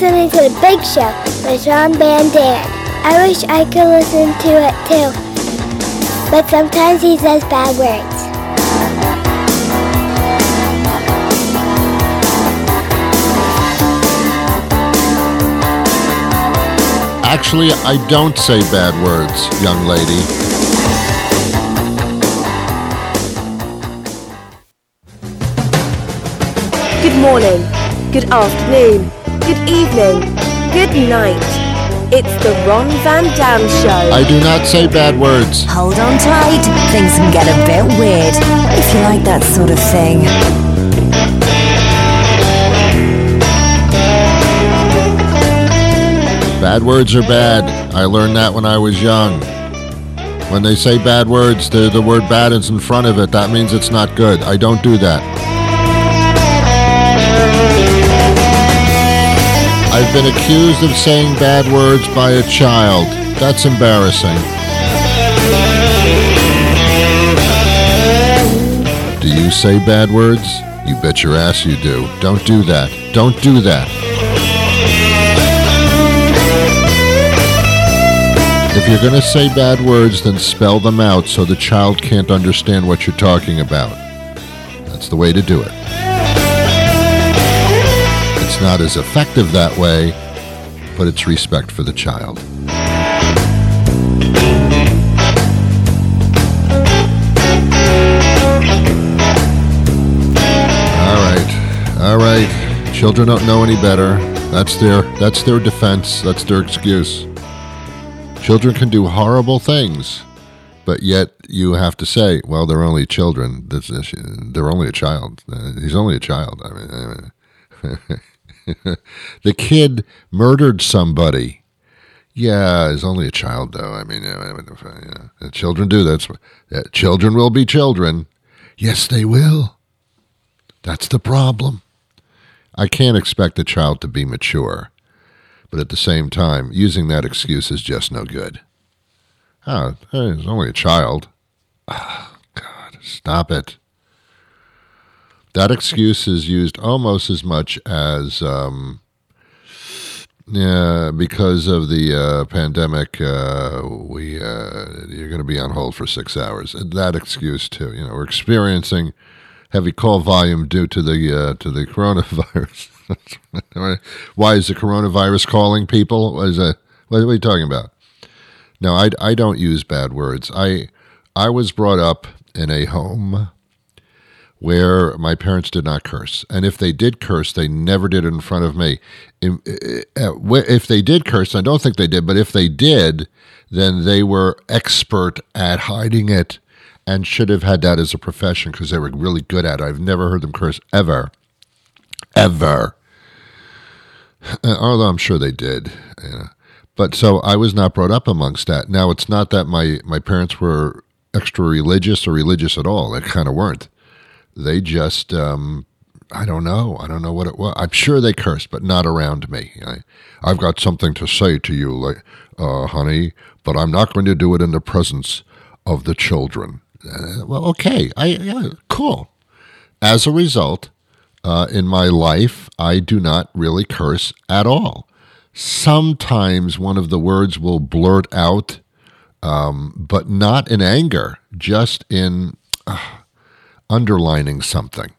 listening to The Big Show with Sean Van Dan. I wish I could listen to it too, but sometimes he says bad words. Actually, I don't say bad words, young lady. Good morning, good afternoon, good evening, good night. It's the Ron Van Dam Show. I do not say bad words. Hold on tight, things can get a bit weird if you like that sort of thing. Bad words are bad. I learned that when I was young. When they say bad words, the, the word bad is in front of it. That means it's not good. I don't do that. I've been accused of saying bad words by a child. That's embarrassing. Do you say bad words? You bet your ass you do. Don't do that. Don't do that. If you're going to say bad words, then spell them out so the child can't understand what you're talking about. That's the way to do it. Not as effective that way, but it's respect for the child. All right. All right. Children don't know any better. That's their that's their defense. That's their excuse. Children can do horrible things, but yet you have to say, well, they're only children. They're only a child. Uh, He's only a child. I mean, I mean the kid murdered somebody. Yeah, he's only a child, though. I mean, yeah, children do that. Yeah, children will be children. Yes, they will. That's the problem. I can't expect a child to be mature, but at the same time, using that excuse is just no good. Oh, hey, he's only a child. Oh, God, stop it. That excuse is used almost as much as, um, yeah, because of the uh, pandemic, uh, we uh, you're going to be on hold for six hours. That excuse too. You know, we're experiencing heavy call volume due to the uh, to the coronavirus. Why is the coronavirus calling people? What is that? What are you talking about? No, I, I don't use bad words. I I was brought up in a home where my parents did not curse, and if they did curse, they never did it in front of me. If, uh, uh, uh, if they did curse, I don't think they did, but if they did, then they were expert at hiding it and should have had that as a profession because they were really good at it. I've never heard them curse ever, ever. Uh, although I'm sure they did. But so I was not brought up amongst that. Now it's not that my my parents were extra religious or religious at all. They kind of weren't. They just um, I don't know. I don't know what it was. I'm sure they cursed, but not around me. I, I've got something to say to you, like, uh, honey, but I'm not going to do it in the presence of the children. Uh, well, okay. I yeah, cool. As a result, uh, in my life, I do not really curse at all. Sometimes one of the words will blurt out, um, but not in anger, just in uh, underlining something.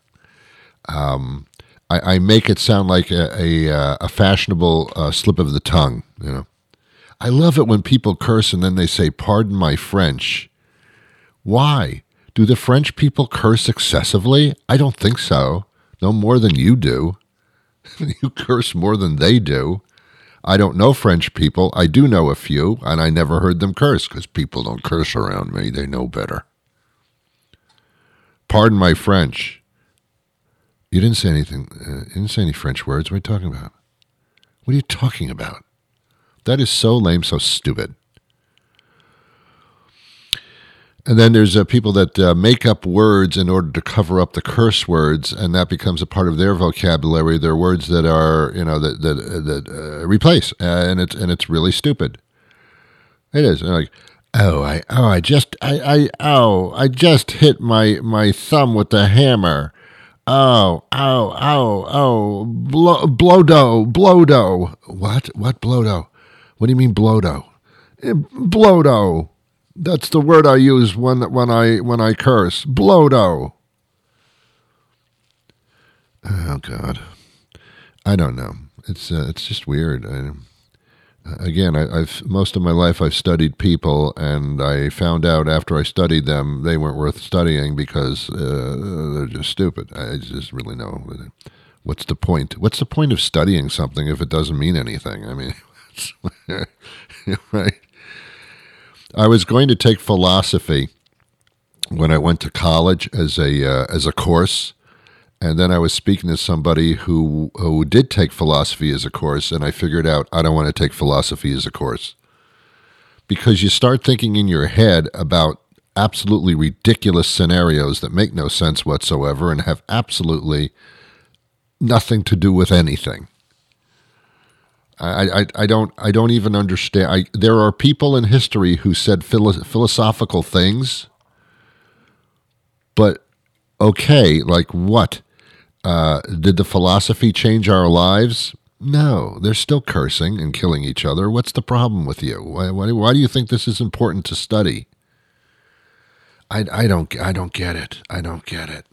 Um, I, I, make it sound like a, a, a fashionable uh, slip of the tongue. You know, I love it when people curse and then they say, "Pardon my French." Why? Do the French people curse excessively? I don't think so. No more than you do. you curse more than they do. I don't know French people. I do know a few, and I never heard them curse because people don't curse around me. They know better. Pardon my French. You didn't say anything. Uh, you didn't say any French words. What are you talking about? What are you talking about? That is so lame, so stupid. And then there's uh, people that uh, make up words in order to cover up the curse words, and that becomes a part of their vocabulary. They're words that are, you know, that that that uh, replace, and it's and it's really stupid. It is like, oh, I oh, I just I I oh, I just hit my my thumb with the hammer. Oh, oh, oh, oh, blow, blowdo, blowdo. What? What blowdo? What do you mean blowdo? Eh, Blowdo. That's the word I use when when I when I curse. Blowdo. Oh God, I don't know. It's uh, it's just weird. I, again, I, I've most of my life I've studied people, and I found out after I studied them they weren't worth studying because uh, they're just stupid. I just really know what's the point. What's the point of studying something if it doesn't mean anything? I mean, right? I was going to take philosophy when I went to college as a uh, as a course, and then I was speaking to somebody who who did take philosophy as a course, and I figured out I don't want to take philosophy as a course because you start thinking in your head about absolutely ridiculous scenarios that make no sense whatsoever and have absolutely nothing to do with anything. I, I, I don't I don't even understand. I, there are people in history who said philo- philosophical things, but okay, like what? Uh, did the philosophy change our lives? No, they're still cursing and killing each other. What's the problem with you? Why, why, why do you think this is important to study? I, I don't I don't get it. I don't get it.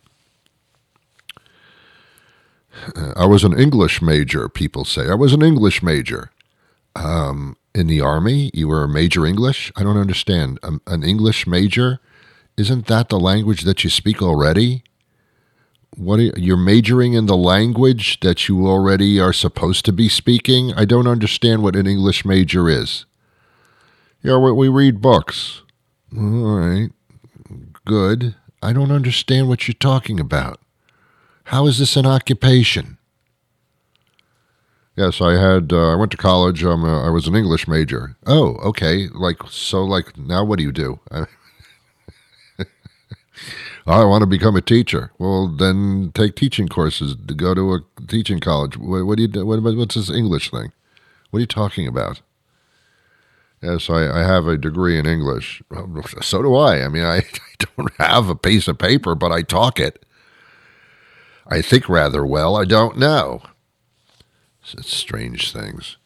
Uh, I was an English major, people say. I was an English major. Um, in the Army, you were a major English? I don't understand. Um, an English major? Isn't that the language that you speak already? What are you, you're majoring in the language that you already are supposed to be speaking? I don't understand what an English major is. Yeah, we, we read books. All right, good. I don't understand what you're talking about. How is this an occupation? Yes, I had. Uh, I went to college. Um, uh, I was an English major. Oh, okay. Like so. Like now, what do you do? I, want to become a teacher. Well, then take teaching courses. Go to a teaching college. What, what do you? What, what's this English thing? What are you talking about? Yes, I, I have a degree in English. So do I. I mean, I, I don't have a piece of paper, but I talk it. I think rather well. I don't know. It's strange things.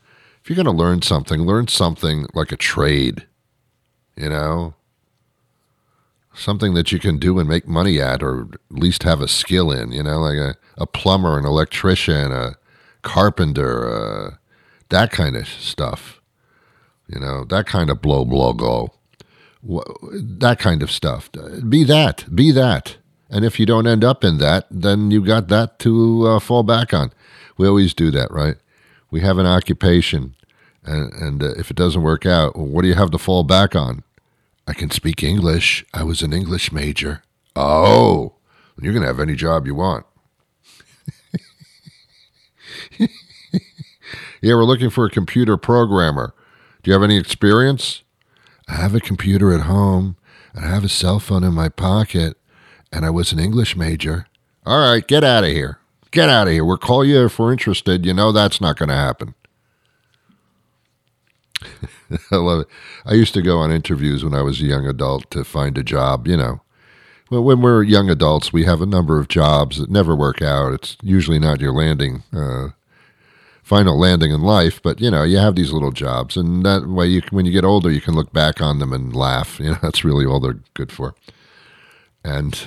If you're going to learn something, learn something like a trade, you know? Something that you can do and make money at, or at least have a skill in, you know, like a, a plumber, an electrician, a carpenter, uh, that kind of stuff. You know, that kind of blow, blow, go. That kind of stuff. Be that. Be that. And if you don't end up in that, then you got that to uh, fall back on. We always do that, right? We have an occupation, and, and uh, if it doesn't work out, what do you have to fall back on? I can speak English. I was an English major. Oh, you're going to have any job you want. yeah, we're looking for a computer programmer. Do you have any experience? I have a computer at home, and I have a cell phone in my pocket, and I was an English major. All right, get out of here. Get out of here. We'll call you if we're interested. You know that's not going to happen. I love it. I used to go on interviews when I was a young adult to find a job, you know. Well, when we're young adults, we have a number of jobs that never work out. It's usually not your landing, uh, final landing in life, but you know, you have these little jobs, and that way, you when you get older, you can look back on them and laugh. You know, that's really all they're good for. And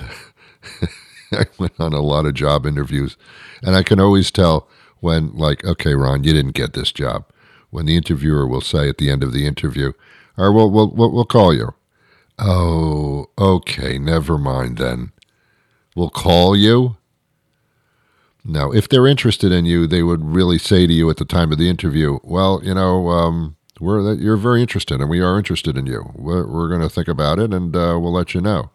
I went on a lot of job interviews, and I can always tell when, like, okay, Ron, you didn't get this job. When the interviewer will say at the end of the interview, "All right, well, we'll we'll, we'll call you." Oh, okay, never mind then. We'll call you. Now, if they're interested in you, they would really say to you at the time of the interview, "Well, you know, um, we're you're very interested, and we are interested in you. We're, we're going to think about it, and uh, we'll let you know."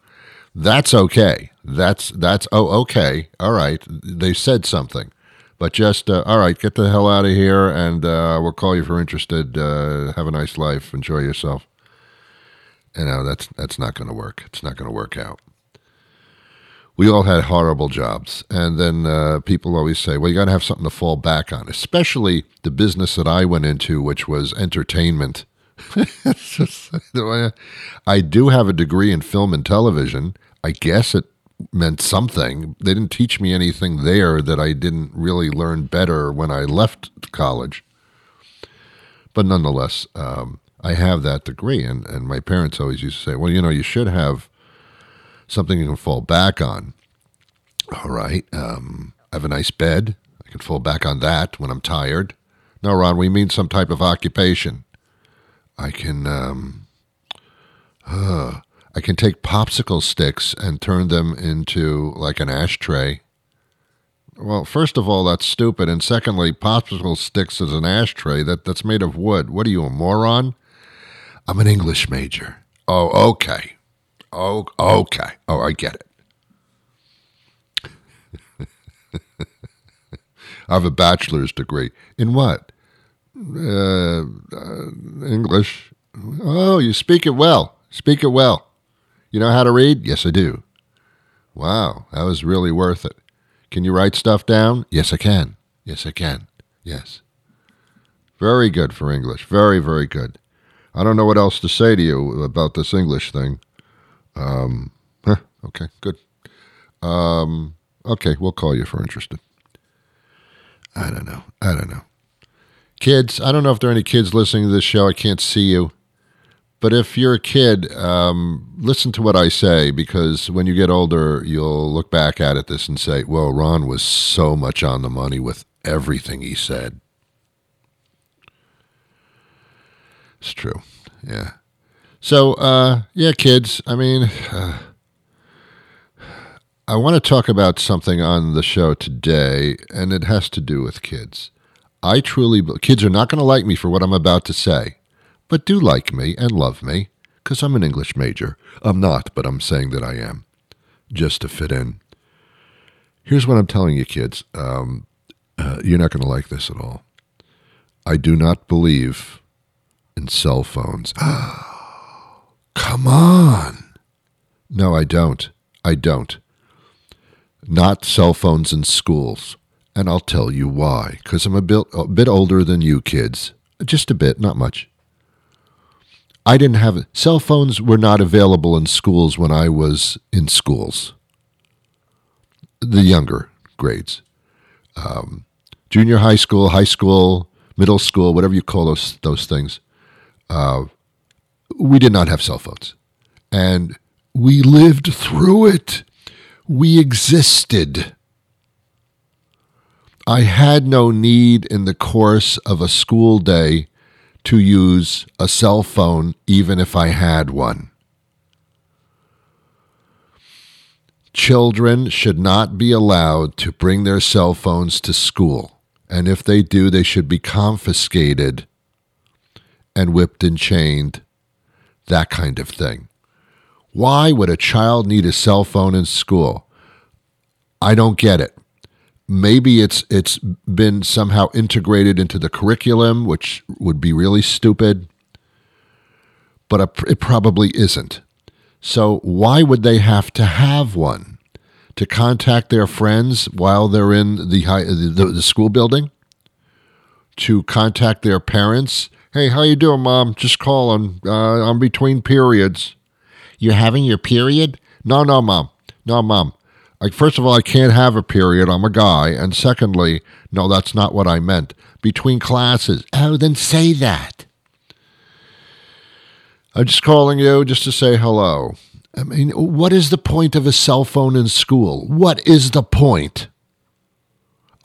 That's okay. That's that's oh okay. All right. They said something, but just uh, all right. Get the hell out of here, and uh, we'll call you if you're interested. Uh, have a nice life. Enjoy yourself. You know that's that's not going to work. It's not going to work out. We all had horrible jobs, and then uh, people always say, "Well, you got to have something to fall back on." Especially the business that I went into, which was entertainment. I do have a degree in film and television. I guess it meant something. They didn't teach me anything there that I didn't really learn better when I left college. But nonetheless, um, I have that degree, and, and my parents always used to say, well, you know, you should have something you can fall back on. All right. Um, I have a nice bed. I can fall back on that when I'm tired. No, Ron, we mean some type of occupation. I can, um, uh, I can take popsicle sticks and turn them into like an ashtray. Well, first of all, that's stupid, and secondly, popsicle sticks is an ashtray that that's made of wood. What are you, a moron? I'm an English major. Oh, okay. Oh, okay. Oh, I get it. I have a bachelor's degree. In what? Uh, uh, English. Oh, you speak it well. Speak it well. You know how to read? Yes, I do. Wow, that was really worth it. Can you write stuff down? Yes, I can. Yes, I can. Yes. Very good for English. Very, very good. I don't know what else to say to you about this English thing. Um, huh, okay, good. Um, okay, we'll call you if we're interested. I don't know. I don't know. Kids, I don't know if there are any kids listening to this show. I can't see you. But if you're a kid, um, listen to what I say because when you get older, you'll look back at it this and say, well, Ron was so much on the money with everything he said. It's true. Yeah. So, uh, yeah, kids, I mean, uh, I want to talk about something on the show today, and it has to do with kids. I truly, kids are not going to like me for what I'm about to say, but do like me and love me because I'm an English major. I'm not, but I'm saying that I am, just to fit in. Here's what I'm telling you, kids. Um, uh, you're not going to like this at all. I do not believe in cell phones. Come on. No, I don't. I don't. Not cell phones in schools. And I'll tell you why. Because I'm a bit, a bit older than you kids. Just a bit, not much. I didn't have cell phones were not available in schools when I was in schools. The younger grades, um, junior high school, high school, middle school, whatever you call those those things. Uh, we did not have cell phones, and we lived through it. We existed. I had no need in the course of a school day to use a cell phone, even if I had one. Children should not be allowed to bring their cell phones to school, and if they do, they should be confiscated and whipped and chained, that kind of thing. Why would a child need a cell phone in school? I don't get it maybe it's it's been somehow integrated into the curriculum, which would be really stupid. But it probably isn't. So why would they have to have one to contact their friends while they're in the high, the, the school building? To contact their parents? Hey, how you doing, mom? Just calling. Uh, I'm between periods. You're having your period? No, no, mom. No, mom. Like, first of all, I can't have a period. I'm a guy. And secondly, no, that's not what I meant. Between classes. Oh, then say that. I'm just calling you just to say hello. I mean, what is the point of a cell phone in school? What is the point?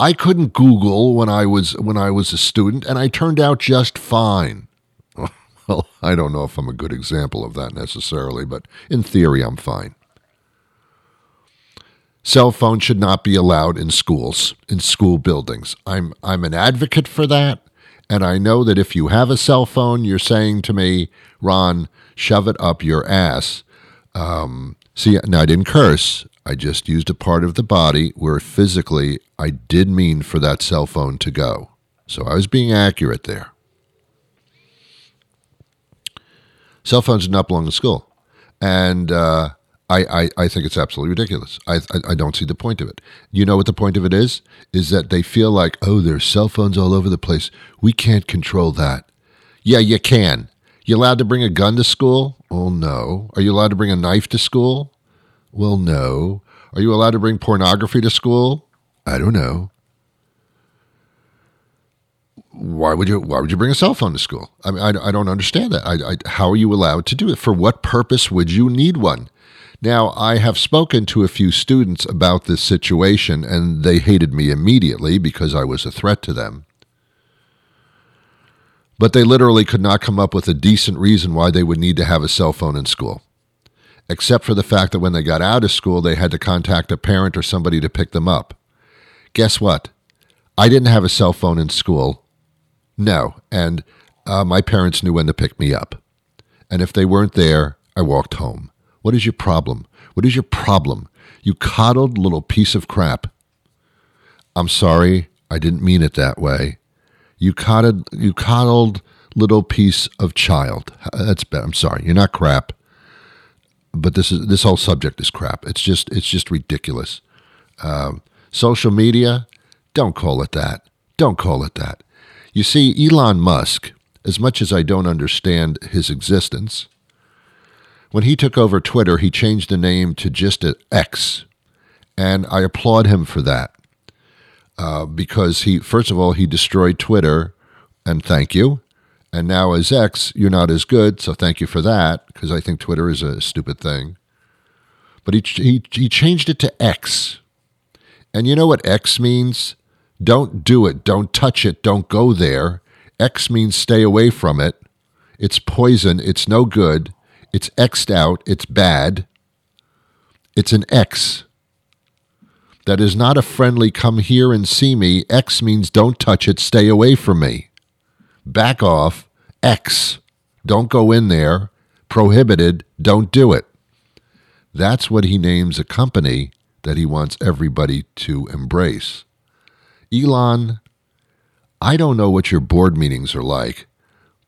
I couldn't Google when I was when I was a student, and I turned out just fine. Well, I don't know if I'm a good example of that necessarily, but in theory, I'm fine. Cell phones should not be allowed in schools, in school buildings. I'm I'm an advocate for that, and I know that if you have a cell phone, you're saying to me, Ron, shove it up your ass. Um, see, now I didn't curse. I just used a part of the body where physically I did mean for that cell phone to go. So I was being accurate there. Cell phones do not belong to school. And uh, I, I, I think it's absolutely ridiculous. I, I, I don't see the point of it. You know what the point of it is? Is that they feel like, oh, there's cell phones all over the place. We can't control that. Yeah, you can. You allowed to bring a gun to school? Oh, no. Are you allowed to bring a knife to school? Well, no. Are you allowed to bring pornography to school? I don't know. Why would you? Why would you bring a cell phone to school? I mean, I, I don't understand that. I, I, how are you allowed to do it? For what purpose would you need one? Now, I have spoken to a few students about this situation, and they hated me immediately because I was a threat to them. But they literally could not come up with a decent reason why they would need to have a cell phone in school, except for the fact that when they got out of school, they had to contact a parent or somebody to pick them up. Guess what? I didn't have a cell phone in school. No. And uh, my parents knew when to pick me up. And if they weren't there, I walked home. What is your problem? What is your problem? You coddled little piece of crap. I'm sorry, I didn't mean it that way. You coddled, you coddled little piece of child. That's bad. I'm sorry. You're not crap. But this is this whole subject is crap. It's just it's just ridiculous. Um, social media, don't call it that. Don't call it that. You see, Elon Musk, as much as I don't understand his existence, when he took over Twitter, he changed the name to just X, and I applaud him for that uh, because he, first of all, he destroyed Twitter, and thank you. And now as X, you're not as good, so thank you for that because I think Twitter is a stupid thing. But he, he he changed it to X, and you know what X means? Don't do it. Don't touch it. Don't go there. X means stay away from it. It's poison. It's no good. It's X'd out. It's bad. It's an X. That is not a friendly come here and see me. X means don't touch it. Stay away from me. Back off. X. Don't go in there. Prohibited. Don't do it. That's what he names a company that he wants everybody to embrace. Elon, I don't know what your board meetings are like,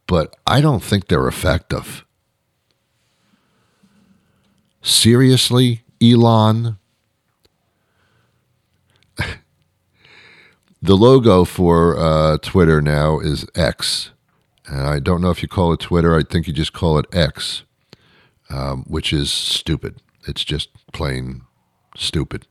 but I don't think they're effective. Seriously, Elon? the logo for uh, Twitter now is X. And I don't know if you call it Twitter. I think you just call it X, um, which is stupid. It's just plain stupid.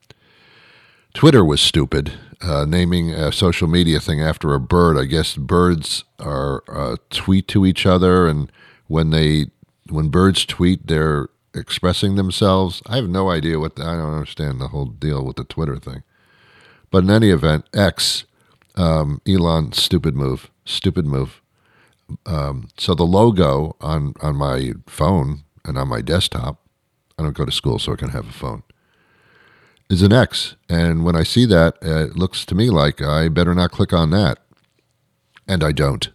Twitter was stupid, uh, naming a social media thing after a bird. I guess birds are uh, tweet to each other, and when they when birds tweet, they're expressing themselves. I have no idea what the, I don't understand the whole deal with the Twitter thing. But in any event, X, um, Elon, stupid move, stupid move. Um, so the logo on on my phone and on my desktop, I don't go to school, so I can have a phone. Is an X, and when I see that, it looks to me like I better not click on that, and I don't.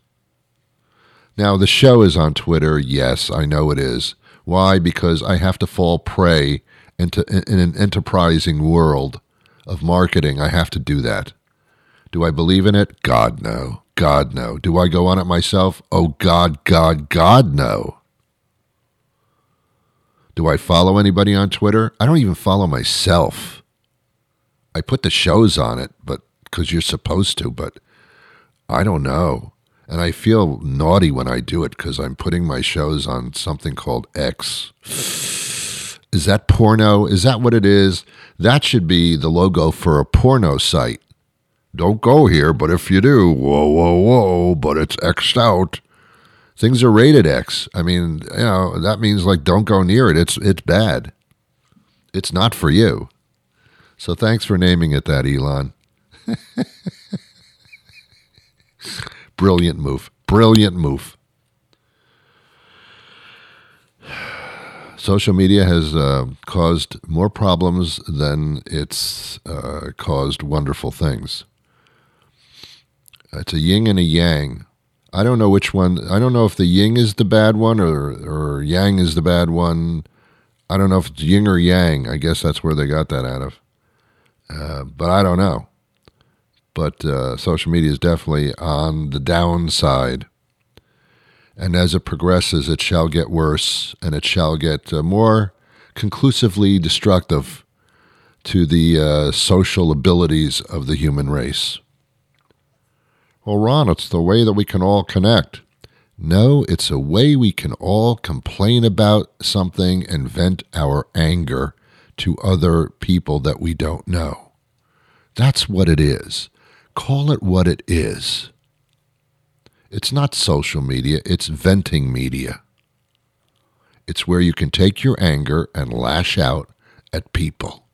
Now the show is on Twitter. Yes, I know it is. Why? Because I have to fall prey into in an enterprising world of marketing. I have to do that. Do I believe in it? God no. God no. Do I go on it myself? Oh God, God, God no. Do I follow anybody on Twitter? I don't even follow myself. I put the shows on it, but because you're supposed to, but I don't know. And I feel naughty when I do it because I'm putting my shows on something called X. Is that porno? Is that what it is? That should be the logo for a porno site. Don't go here, but if you do, whoa, whoa, whoa, but it's X'd out. Things are rated X. I mean, you know, that means like don't go near it. It's it's bad. It's not for you. So thanks for naming it that, Elon. Brilliant move. Brilliant move. Social media has uh, caused more problems than it's uh, caused wonderful things. It's a yin and a yang. I don't know which one. I don't know if the yin is the bad one or or yang is the bad one. I don't know if it's yin or yang. I guess that's where they got that out of. Uh, but I don't know but uh, social media is definitely on the downside. And as it progresses, it shall get worse and it shall get uh, more conclusively destructive to the uh, social abilities of the human race. Well, Ron, it's the way that we can all connect. No, it's a way we can all complain about something and vent our anger to other people that we don't know. That's what it is. Call it what it is. It's not social media, it's venting media. It's where you can take your anger and lash out at people.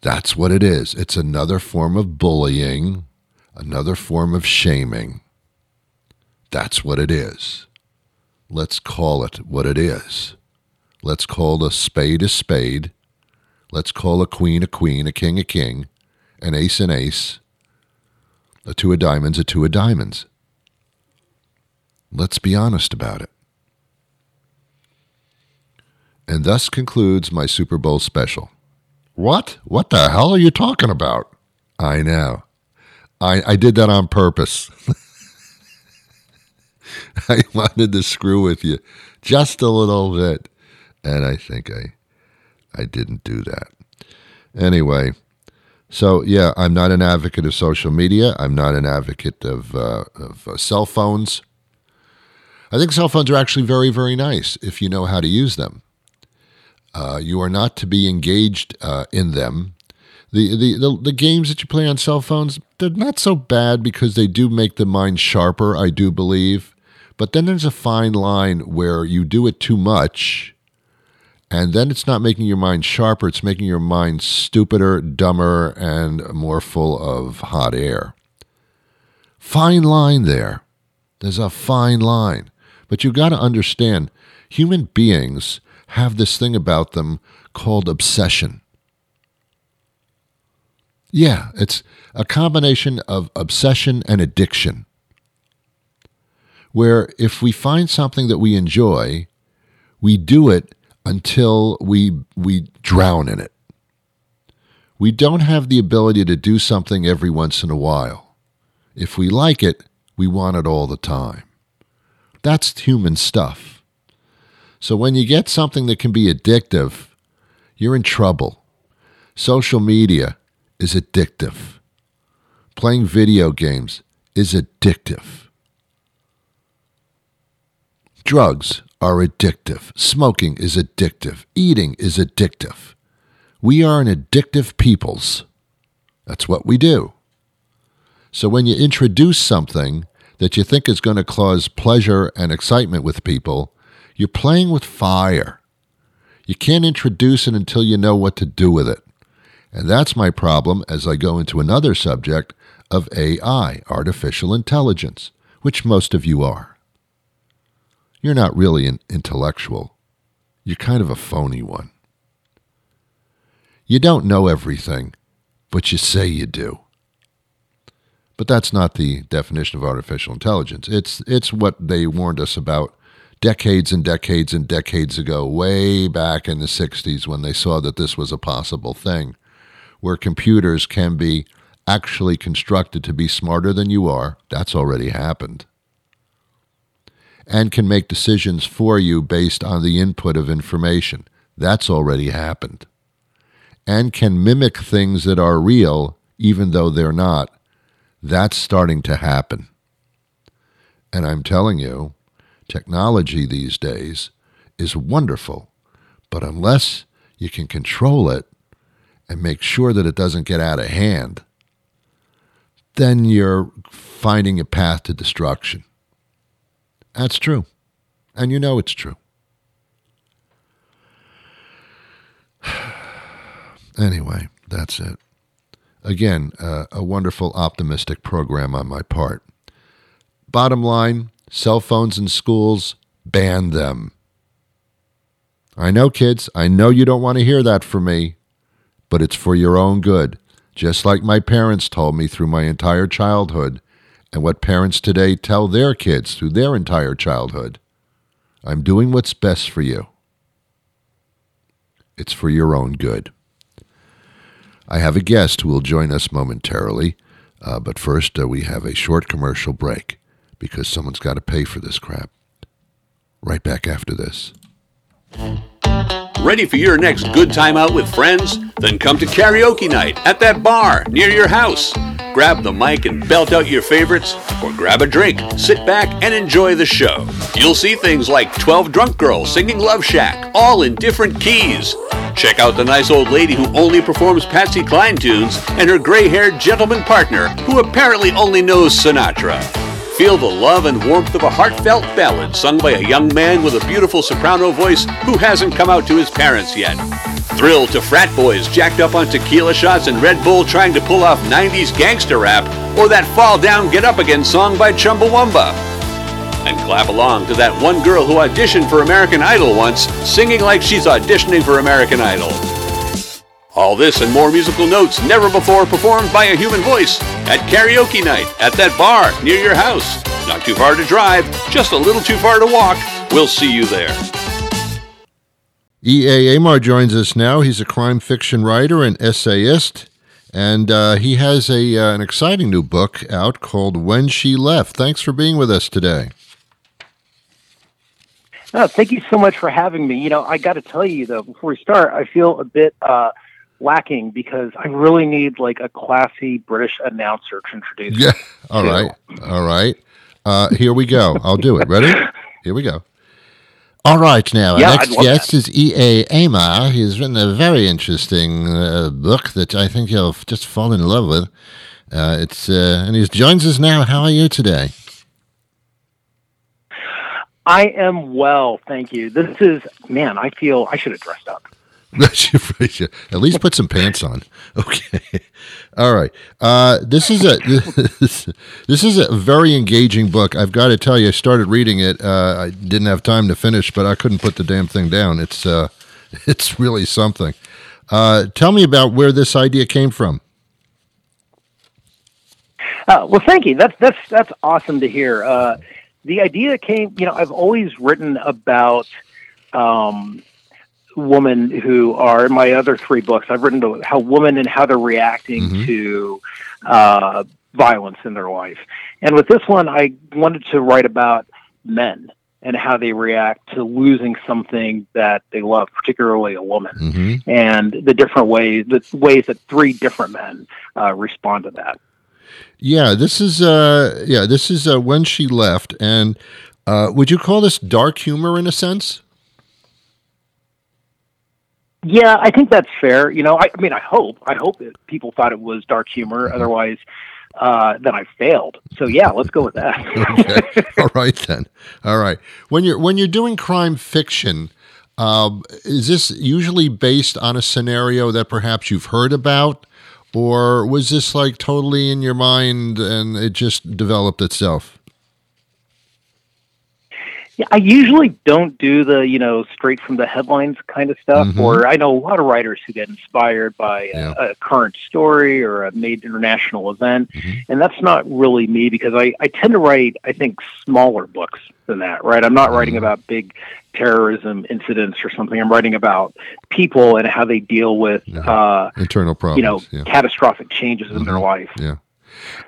That's what it is. It's another form of bullying, another form of shaming. That's what it is. Let's call it what it is. Let's call a spade a spade. Let's call a queen a queen, a king a king, an ace an ace, a two of diamonds a two of diamonds. Let's be honest about it. And thus concludes my Super Bowl special. What? What the hell are you talking about? I know. I, I did that on purpose. I wanted to screw with you just a little bit. And I think I I didn't do that. Anyway, so yeah, I'm not an advocate of social media. I'm not an advocate of, uh, of uh, cell phones. I think cell phones are actually very, very nice if you know how to use them. Uh, you are not to be engaged uh, in them. The, the, the, the games that you play on cell phones, they're not so bad because they do make the mind sharper, I do believe. But then there's a fine line where you do it too much, and then it's not making your mind sharper, it's making your mind stupider, dumber, and more full of hot air. Fine line there. There's a fine line. But you've got to understand human beings have this thing about them called obsession. Yeah, it's a combination of obsession and addiction. Where if we find something that we enjoy, we do it until we, we drown in it. We don't have the ability to do something every once in a while. If we like it, we want it all the time. That's human stuff. So when you get something that can be addictive, you're in trouble. Social media is addictive. Playing video games is addictive. Drugs are addictive. Smoking is addictive. Eating is addictive. We are an addictive peoples. That's what we do. So when you introduce something that you think is going to cause pleasure and excitement with people, you're playing with fire. You can't introduce it until you know what to do with it. And that's my problem as I go into another subject of AI, artificial intelligence, which most of you are. You're not really an intellectual. You're kind of a phony one. You don't know everything, but you say you do. But that's not the definition of artificial intelligence. It's, it's what they warned us about decades and decades and decades ago, way back in the 60s, when they saw that this was a possible thing, where computers can be actually constructed to be smarter than you are. That's already happened. And can make decisions for you based on the input of information. That's already happened. And can mimic things that are real, even though they're not. That's starting to happen. And I'm telling you, technology these days is wonderful, but unless you can control it and make sure that it doesn't get out of hand, then you're finding a path to destruction. That's true. And you know it's true. anyway, that's it. Again, uh, a wonderful, optimistic program on my part. Bottom line Cell phones in schools, ban them. I know, kids, I know you don't want to hear that from me, but it's for your own good, just like my parents told me through my entire childhood, and what parents today tell their kids through their entire childhood. I'm doing what's best for you. It's for your own good. I have a guest who will join us momentarily, uh, but first uh, we have a short commercial break because someone's got to pay for this crap. Right back after this. Ready for your next good time out with friends? Then come to karaoke night at that bar near your house. grab the mic and belt out your favorites, or grab a drink, sit back, and enjoy the show. You'll see things like 12 drunk girls singing Love Shack, all in different keys. Check out the nice old lady who only performs Patsy Cline tunes and her gray haired gentleman partner who apparently only knows Sinatra. Feel the love and warmth of a heartfelt ballad sung by a young man with a beautiful soprano voice who hasn't come out to his parents yet. Thrill to frat boys jacked up on tequila shots and Red Bull trying to pull off 90s gangster rap, or that Fall Down Get Up Again song by Chumbawamba. And clap along to that one girl who auditioned for American Idol once, singing like she's auditioning for American Idol. All this and more musical notes never before performed by a human voice at karaoke night at that bar near your house. Not too far to drive, just a little too far to walk. We'll see you there. E.A. Aymar joins us now. He's a crime fiction writer and essayist, and uh, he has a uh, an exciting new book out called When She Left. Thanks for being with us today. Oh, thank you so much for having me. You know, I got to tell you though, before we start, I feel a bit uh, lacking because I really need like a classy British announcer to introduce. Yeah. All to. right. All right. Uh, here we go. I'll do it. Ready? Here we go. All right, now our Yeah, next guest is E.A. Aymar. He's written a very interesting uh, book that I think you'll just fall in love with. Uh, it's uh, and he joins us now. How are you today? I am well, thank you. This is man. I feel I should have dressed up. At least put some pants on. Okay. All right. Uh, this is a this is a very engaging book. I've got to tell you, I started reading it. Uh, I didn't have time to finish, but I couldn't put the damn thing down. It's uh, it's really something. Uh, tell me about where this idea came from. Uh, well, thank you. That's that's that's awesome to hear. Uh, the idea came. You know, I've always written about um, women who are in my other three books. I've written how women and how they're reacting Mhm. to uh, violence in their life. And with this one, I wanted to write about men and how they react to losing something that they love, particularly a woman, hmm and the different ways, the ways that three different men uh, respond to that. Yeah, this is uh, yeah, this is uh, when she left, and uh, would you call this dark humor in a sense? Yeah, I think that's fair. You know, I, I mean, I hope, I hope that people thought it was dark humor. Otherwise, uh, then I failed. So yeah, let's go with that. okay. All right then. All right. When you're when you're doing crime fiction, um, is this usually based on a scenario that perhaps you've heard about, or was this like totally in your mind and it just developed itself? Yeah, I usually don't do the you know straight from the headlines kind of stuff. Mhm. Or I know a lot of writers who get inspired by a, Yeah. a current story or a made international event, Mhm. and that's not really me because I I tend to write I think smaller books than that. Right, I'm not writing Mhm. about big terrorism incidents or something. I'm writing about people and how they deal with Yeah. uh, Internal problems. you know yeah. catastrophic changes in their Mhm. life. Yeah.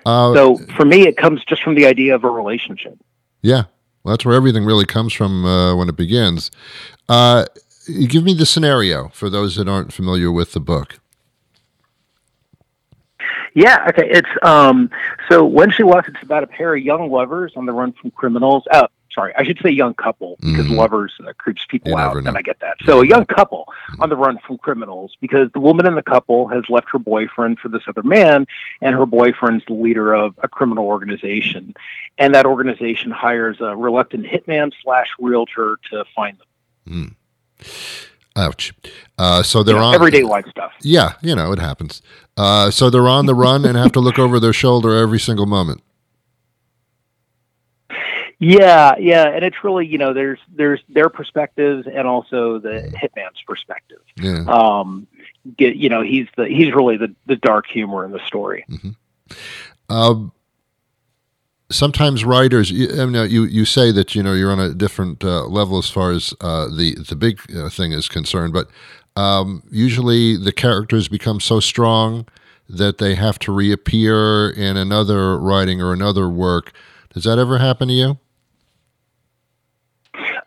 Uh, So for me, it comes just from the idea of a relationship. yeah. Well, that's where everything really comes from uh, when it begins. Uh, give me the scenario for those that aren't familiar with the book. Yeah, okay. It's um so when she walks, it's about a pair of young lovers on the run from criminals. Uh, sorry, I should say young couple because Mhm. lovers uh, creeps people You out, and. I get that. So a young couple on the run from criminals because the woman in the couple has left her boyfriend for this other man, and her boyfriend's the leader of a criminal organization, and that organization hires a reluctant hitman slash realtor to find them. Ouch. Uh, so they're know, on everyday life stuff. Yeah, you know, it happens. Uh, so they're on the run and have to look over their shoulder every single moment. Yeah, yeah, and it's really you know there's there's their perspectives and also the hitman's perspective. Yeah. Um, get you know he's the he's really the the dark humor in the story. Um, sometimes writers, you, I mean, you you say that you know you're on a different uh, level as far as uh, the the big uh, thing is concerned, but um, usually the characters become so strong that they have to reappear in another writing or another work. Does that ever happen to you?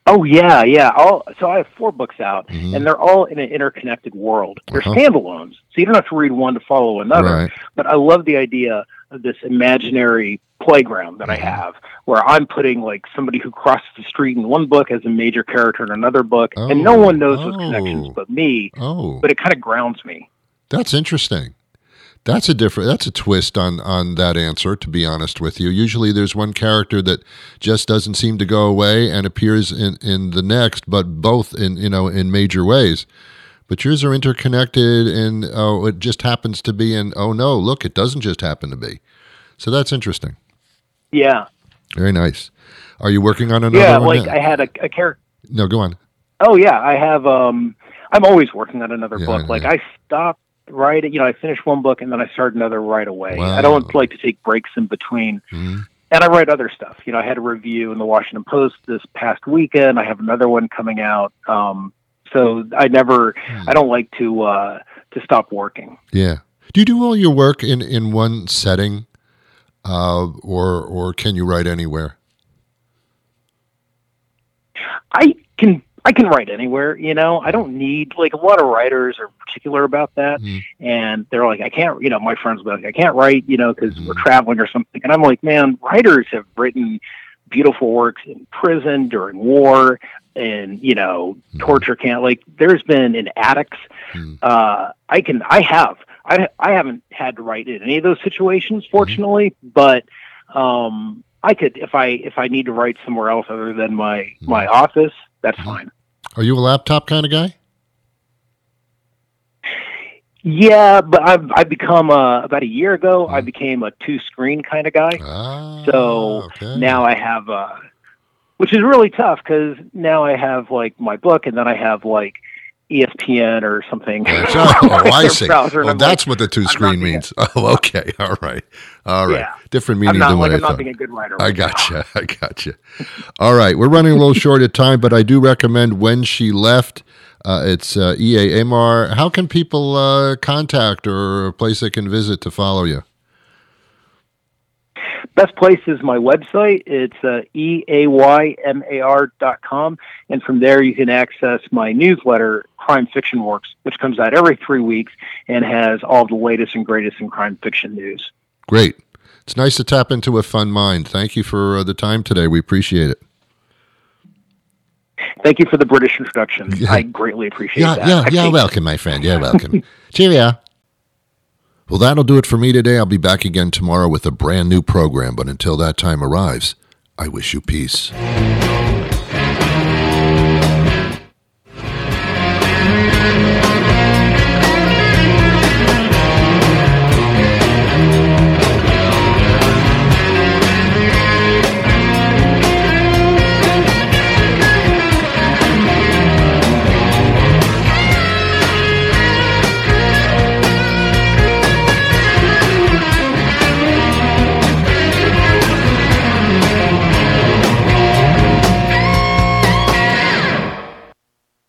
Oh yeah, yeah. All so I have four books out, Mhm. and they're all in an interconnected world. They're Uh-huh. standalones, so you don't have to read one to follow another. Right. But I love the idea of this imaginary playground that I have where I'm putting like somebody who crosses the street in one book as a major character in another book, and no one knows those oh. connections but me. Oh, But it kind of grounds me. that's interesting. That's a different. That's a twist on on that answer. To be honest with you, usually there's one character that just doesn't seem to go away and appears in in the next, but both in you know in major ways. But yours are interconnected, and oh, it just happens to be. And oh no, look, it doesn't just happen to be. So that's interesting. Yeah, Very nice. Are you working on another yeah. Like now? I had a, a character. no, go on. Oh yeah, I have. Um, I'm always working on another Yeah, book. Like. I stopped writing. You know, I finish one book and then I start another right away. Wow. I don't like to take breaks in between. Mhm. And I write other stuff. You know, I had a review in the Washington Post this past weekend. I have another one coming out. Um, so I never. Hmm. I don't like to uh, to stop working. Yeah. Do you do all your work in in one setting, uh, or or can you write anywhere? I can I can write anywhere, you know. I don't need like a lot of writers are particular about that, Mhm. and they're like, I can't, you know. My friends will be like, I can't write, you know, because we're Mhm. traveling or something, and I'm like, man, writers have written beautiful works in prison during war and you know Mhm. torture camp like there's been in attics Mhm. uh i can i have i i haven't had to write in any of those situations fortunately but um i could if i if i need to write somewhere else other than my my office that's Mhm. fine Are you a laptop kind of guy? yeah but i've i've become uh about a year ago i became a two screen kind of guy Ah, So okay. now I have, uh, which is really tough because now I have like my book and then I have like ESPN or something. That's- oh, on I see. browser, Well, that's like, what the two screen means. Oh, okay. All right. All right. Yeah. Different meaning not than like what I I'm not thought. being a good writer. I right now. gotcha. I gotcha. All right. We're running a little short of time, but I do recommend When She Left. Uh, it's uh, EA Aymar. How can people uh, contact or a place they can visit to follow you? Best place is my website. It's uh, eaymar dot com, and from there you can access my newsletter, Crime Fiction Works, which comes out every three weeks and has all the latest and greatest in crime fiction news. Great. It's nice to tap into a fun mind. Thank you for uh, the time today. We appreciate it. Thank you for the British introduction. Yeah. I greatly appreciate Yeah, that. yeah, you're take- welcome, my friend. You're welcome. Cheerio. Well, that'll do it for me today. I'll be back again tomorrow with a brand new program. But until that time arrives, I wish you peace.